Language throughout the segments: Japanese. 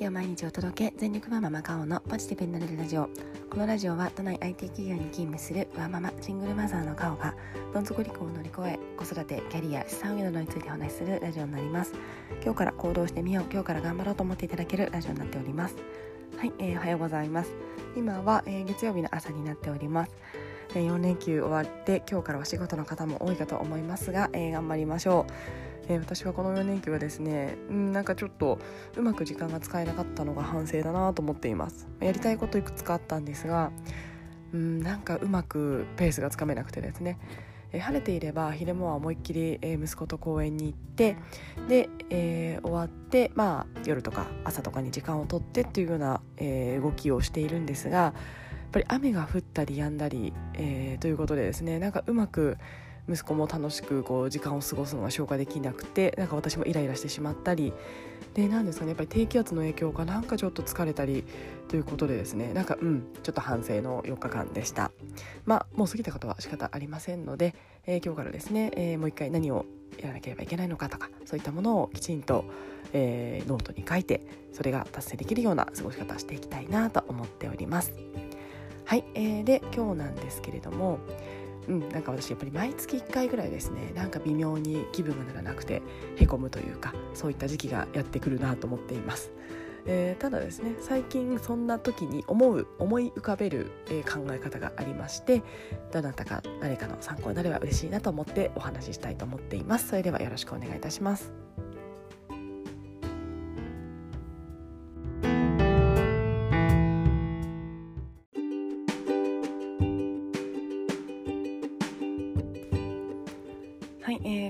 気を毎日お届け全力マママカオのポジティブになれるラジオ。このラジオは都内 IT 企業に勤務するワーママシングルマザーのカオがどん底離婚を乗り越え子育てキャリア資産運用などについてお話しするラジオになります。今日から行動してみよう今日から頑張ろうと思っていただけるラジオになっております。はい、えー、おはようございます。今は、えー、月曜日の朝になっております。4連休終わって今日からお仕事の方も多いかと思いますが、えー、頑張りましょう。えー、私はこの4連休はですねんなんかちょっとうまく時間が使えなかったのが反省だなと思っています。やりたいこといくつかあったんですがうんなんかうまくペースがつかめなくてですね。え晴れていれば昼間は思いっきり、え息子と公園に行ってで、えー、終わってまあ夜とか朝とかに時間をとってっていうような、えー、動きをしているんですがやっぱり雨が降ったり止んだり、えー、ということでですねなんかうまく息子も楽しくこう時間を過ごすのが消化できなくてなんか私もイライラしてしまったり。で何ですかねやっぱり低気圧の影響かなんかちょっと疲れたりということでですね。なんかうんちょっと反省の4日間でした。まあもう過ぎたことは仕方ありませんので、えー、今日からですね、えー、もう一回何をやらなければいけないのかとかそういったものをきちんと、えー、ノートに書いてそれが達成できるような過ごし方をしていきたいなと思っております。はい、えー、で今日なんですけれどもうん、なんか私やっぱり毎月1回ぐらいですねなんか微妙に気分が乗らなくてへこむというかそういった時期がやってくるなと思っています。えー、ただですね最近そんな時に思う思い浮かべる、えー、考え方がありましてどなたか誰かの参考になれば嬉しいなと思ってお話ししたいと思っていますそれではよろしくお願いいたします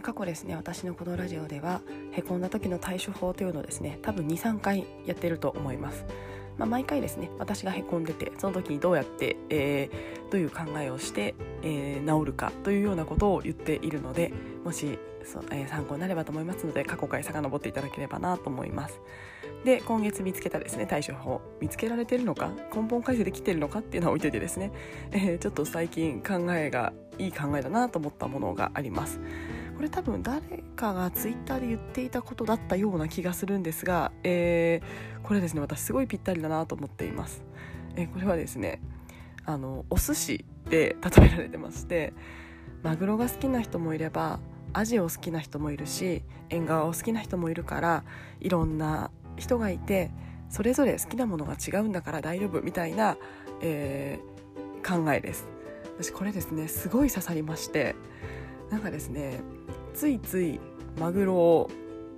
過去ですね私のこのラジオではへこんだ時の対処法というのをですね多分23回やってると思います。まあ、毎回ですね私がへこんでてその時にどうやって、えー、どういう考えをして、えー、治るかというようなことを言っているのでもしそ、えー、参考になればと思いますので過去回遡っていただければなと思います。で今月見つけたですね対処法見つけられてるのか根本改正できてるのかっていうのは置いといてですね、えー、ちょっと最近考えがいい考えだなと思ったものがあります。これ多分誰かがツイッターで言っていたことだったような気がするんですが、えー、これですね私すごいぴったりだなと思っています、えー、これはですねあのお寿司で例えられてましてマグロが好きな人もいればアジを好きな人もいるし縁側を好きな人もいるからいろんな人がいてそれぞれ好きなものが違うんだから大丈夫みたいな、えー、考えです。私これですねすごい刺さりましてなんかですねついついマグロ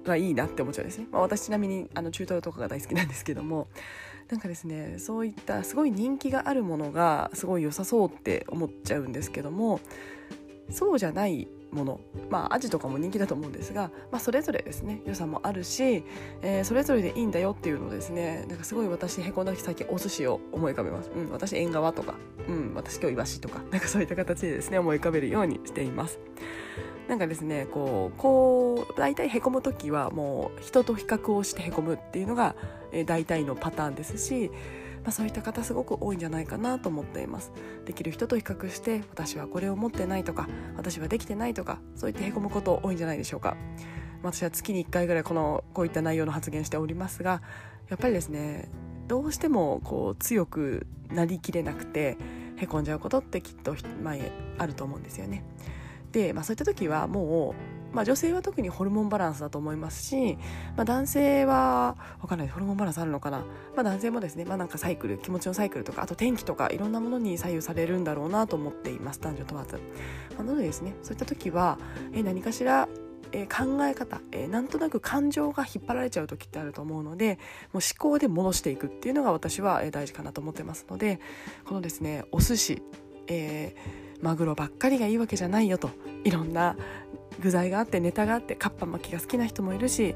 がいいなって思っちゃうんですね、まあ、私ちなみにあの中トロとかが大好きなんですけども。なんかですねそういったすごい人気があるものがすごい良さそうって思っちゃうんですけども。そうじゃないもの。まあアジとかも人気だと思うんですが、まあ、それぞれですね良さもあるし、えー、それぞれでいいんだよっていうのをですねなんかすごい私へこんだ時最近お寿司を思い浮かべます、うん、私縁側とか、うん、私今日イワシとかなんかそういった形でですね思い浮かべるようにしています。なんかですねこうこう大体へこむ時はもう人と比較をしてへこむっていうのが、えー、大体のパターンですしまあ、そういった方すごく多いんじゃないかなと思っています。できる人と比較して私はこれを持ってないとか私はできてないとかそう言ってへこむこと多いんじゃないでしょうか。私は月に1回ぐらいこのこういった内容の発言しておりますがやっぱりですねどうしてもこう強くなりきれなくてへこんじゃうことってきっと前あると思うんですよね。で、まあ、そういった時はもうまあ、女性は特にホルモンバランスだと思いますし、まあ、男性は分かんないホルモンバランスあるのかな、まあ、男性もですね、まあ、なんかサイクル気持ちのサイクルとかあと天気とかいろんなものに左右されるんだろうなと思っています男女問わず、なのでですねそういった時はえ何かしらえ考え方、えなんとなく感情が引っ張られちゃう時ってあると思うのでもう思考で戻していくっていうのが私は、え大事かなと思ってますのでこのですねお寿司、えー、マグロばっかりがいいわけじゃないよといろんな具材があってネタがあってカッパ巻きが好きな人もいるし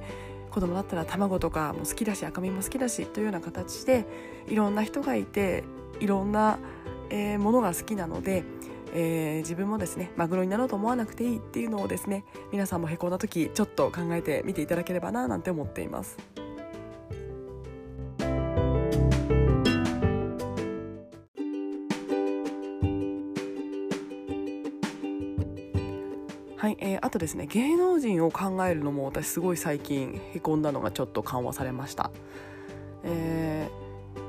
子供だったら卵とかも好きだし赤身も好きだしというような形でいろんな人がいていろんな、えー、ものが好きなので、えー、自分もですねマグロになろうと思わなくていいっていうのをですね皆さんもへこんだ時ちょっと考えてみていただければななんて思っています。とですね芸能人を考えるのも私すごい最近へこんだのがちょっと緩和されました、え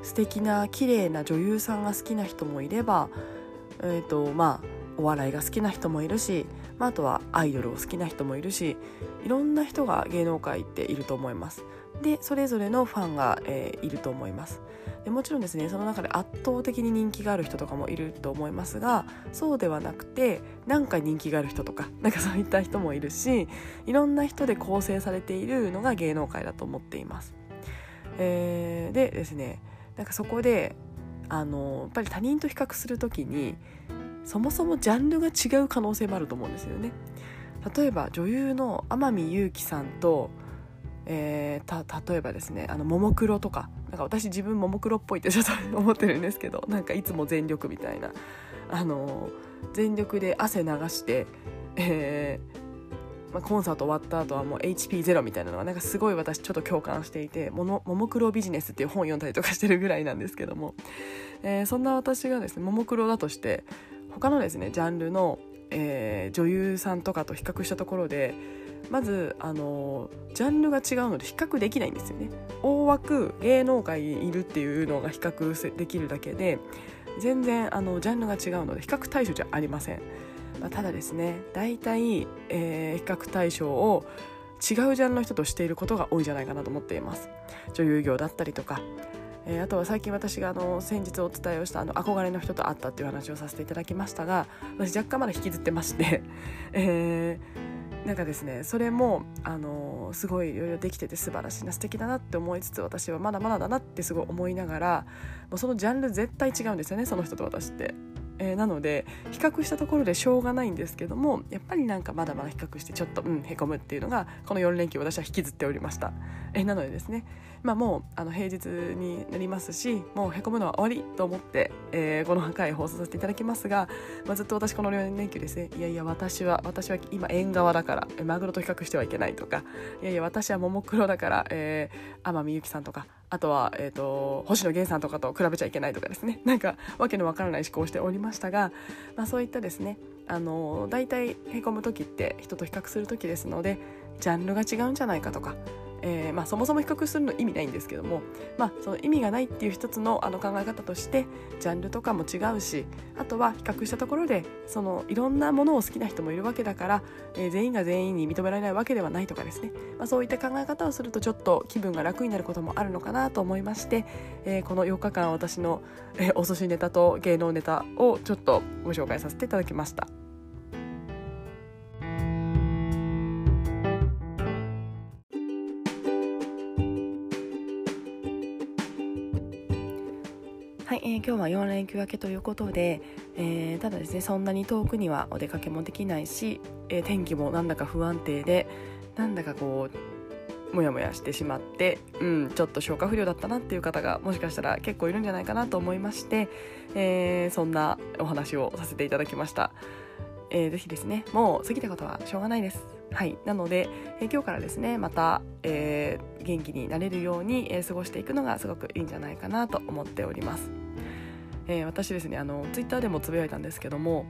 ー、素敵な綺麗な女優さんが好きな人もいれば、えーとまあ、お笑いが好きな人もいるし、まあ、あとはアイドルを好きな人もいるしいろんな人が芸能界っていると思います。でそれぞれのファンが、えー、いると思います。でもちろんですねその中で圧倒的に人気がある人とかもいると思いますがそうではなくてなんか人気がある人とか なんかそういった人もいるしいろんな人で構成されているのが芸能界だと思っています、えー、でですねなんかそこであのやっぱり他人と比較する時にそもそもジャンルが違う可能性もあると思うんですよね。例えば女優の天海祐希さんとえー、例えばですねあのももクロとかなんか私自分ももクロっぽいってちょっと思ってるんですけど なんかいつも全力みたいなあの全力で汗流して、えーまあ、コンサート終わった後はもう HP0 みたいなのがなんかすごい私ちょっと共感していて「もももクロビジネス」っていう本読んだりとかしてるぐらいなんですけども、えー、そんな私がですねももクロだとして他のですねジャンルの、えー、女優さんとかと比較したところでまずあのジャンルが違うので比較できないんですよね。大枠芸能界にいるっていうのが比較できるだけで全然あのジャンルが違うので比較対象じゃありません、まあ、ただですね大体、えー、比較対象を違うジャンルの人としていることが多いんじゃないかなと思っています。女優業だったりとか。えー、あとは最近私があの先日お伝えをしたあの憧れの人と会ったっていう話をさせていただきましたが私若干まだ引きずってまして、えーなんかですねそれもあのすごいいろいろできてて素晴らしいな素敵だなって思いつつ私はまだまだだなってすごい思いながらもうそのジャンル絶対違うんですよねその人と私って。えー、なので比較したところでしょうがないんですけどもやっぱりなんかまだまだ比較してちょっとうんへこむっていうのがこの4連休私は引きずっておりました、えー、なのでですねまあもうあの平日になりますしもうへこむのは終わりと思って、えー、この回放送させていただきますが、まあ、ずっと私この4連休ですね。いやいや私は私は今縁側だからマグロと比較してはいけないとかいやいや私はももクロだから、えー、天海祐希さんとかあとは、えーと、星野源さんとかと比べちゃいけないとかですね。なんかわけのわからない思考をしておりましたが、まあ、そういったですねあの大体へこむ時って人と比較する時ですのでジャンルが違うんじゃないかとかえー、まあ、そもそも比較するの意味ないんですけども、まあ、その意味がないっていう一つのあの考え方としてジャンルとかも違うしあとは比較したところでそのいろんなものを好きな人もいるわけだから、えー、全員が全員に認められないわけではないとかですね、まあ、そういった考え方をするとちょっと気分が楽になることもあるのかなと思いまして、えー、この4日間私の、えお寿司ネタと芸能ネタをちょっとご紹介させていただきました。はいえー、今日は4連休明けということで、えー、ただですねそんなに遠くにはお出かけもできないし、えー、天気もなんだか不安定でなんだかこうモヤモヤしてしまって、うん、ちょっと消化不良だったなっていう方がもしかしたら結構いるんじゃないかなと思いまして、えー、そんなお話をさせていただきました、えー、ぜひですねもう過ぎたことはしょうがないです。はいなので、えー、今日からですねまた、えー、元気になれるように、えー、過ごしていくのがすごくいいんじゃないかなと思っております。えー、私ですねあのツイッターでもつぶやいたんですけども、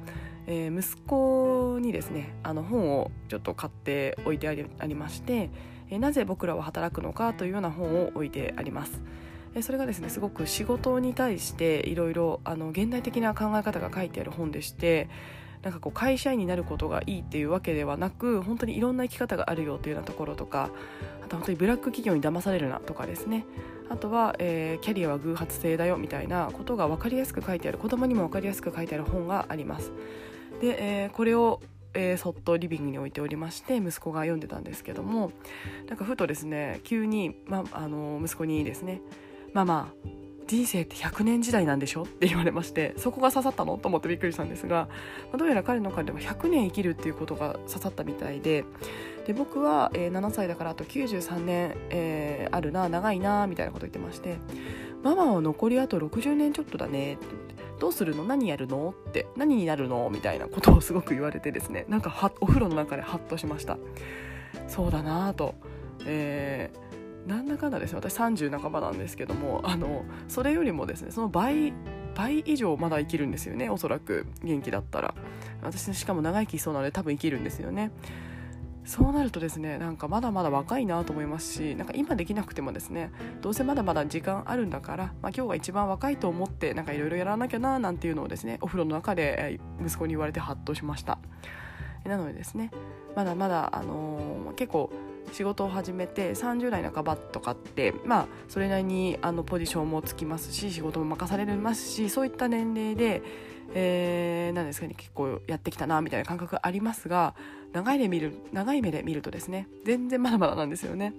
えー、息子にですねあの本をちょっと買っておいてありまして、えー、なぜ僕らは働くのかというような本を置いてあります。それがですねすごく仕事に対していろいろ現代的な考え方が書いてある本でしてなんかこう会社員になることがいいっていうわけではなく本当にいろんな生き方があるよというようなところとかあと本当にブラック企業に騙されるなとかですね。あとは、えー、キャリアは偶発性だよみたいなことが分かりやすく書いてある子供にも分かりやすく書いてある本があります。で、えー、これをえー、そっとリビングに置いておりまして息子が読んでたんですけどもなんかふとですね急に、ま、あの息子にですね「ママ人生って100年時代なんでしょ？って言われましてそこが刺さったの？と思ってびっくりしたんですが、まあ、どうやら彼の中では100年生きるっていうことが刺さったみたいでで僕は、えー、7歳だからあと93年、えー、あるな長いなみたいなこと言ってましてママは残りあと60年ちょっとだねってどうするの？何やるの？って何になるの？みたいなことをすごく言われてですねなんかお風呂の中でハッとしました。そうだなと、えーなんだかんだですね私30半ばなんですけどもあのそれよりもですねその倍倍以上まだ生きるんですよねおそらく元気だったら。私しかも長生きそうなので多分生きるんですよね。そうなるとですねなんかまだまだ若いなと思いますしなんか今できなくてもですねどうせまだまだ時間あるんだから、まあ、今日が一番若いと思ってなんかいろいろやらなきゃななんていうのをですねお風呂の中で息子に言われてハッとしました。なのでですねまだまだ、あのー、結構仕事を始めて30代半ばとかってまあそれなりにあのポジションもつきますし仕事も任されますしそういった年齢でえー、なんですかね結構やってきたなみたいな感覚ありますが長いで見る長い目で見るとですね全然まだまだなんですよね。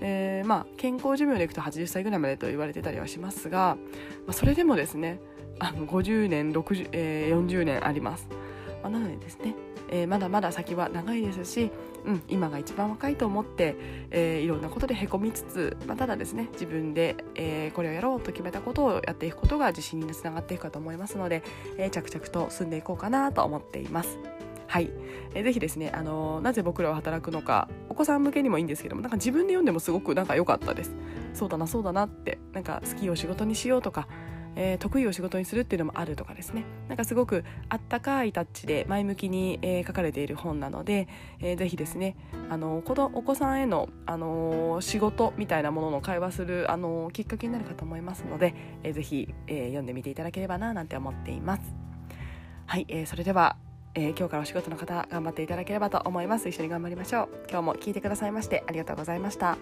えー、まあ健康寿命でいくと80歳ぐらいまでと言われてたりはしますが、まあ、それでもですねあの50年60、えー、40年あります。まあ、なのでですねえー、まだまだ先は長いですし、うん、今が一番若いと思って、えー、いろんなことでへこみつつ、まあ、ただですね自分で、えー、これをやろうと決めたことをやっていくことが自信につながっていくかと思いますので、え着々と進んでいこうかなと思っています。はい、えー、ぜひですね、あのー、なぜ僕らは働くのかお子さん向けにもいいんですけどもなんか自分で読んでもすごくなんか良かったですそうだなそうだなってなんか好きを仕事にしようとかえー、得意を仕事にするっていうのもあるとかですね。なんかすごくあったかいタッチで前向きに、えー、書かれている本なので、えー、ぜひですねあのお子さんへの、あの仕事みたいなものの会話する、あのきっかけになるかと思いますので、えー、ぜひ、えー、読んでみていただければななんて思っています。はい、えー、それではえー、今日からお仕事の方頑張っていただければと思います。一緒に頑張りましょう。今日も聞いてくださいましてありがとうございました。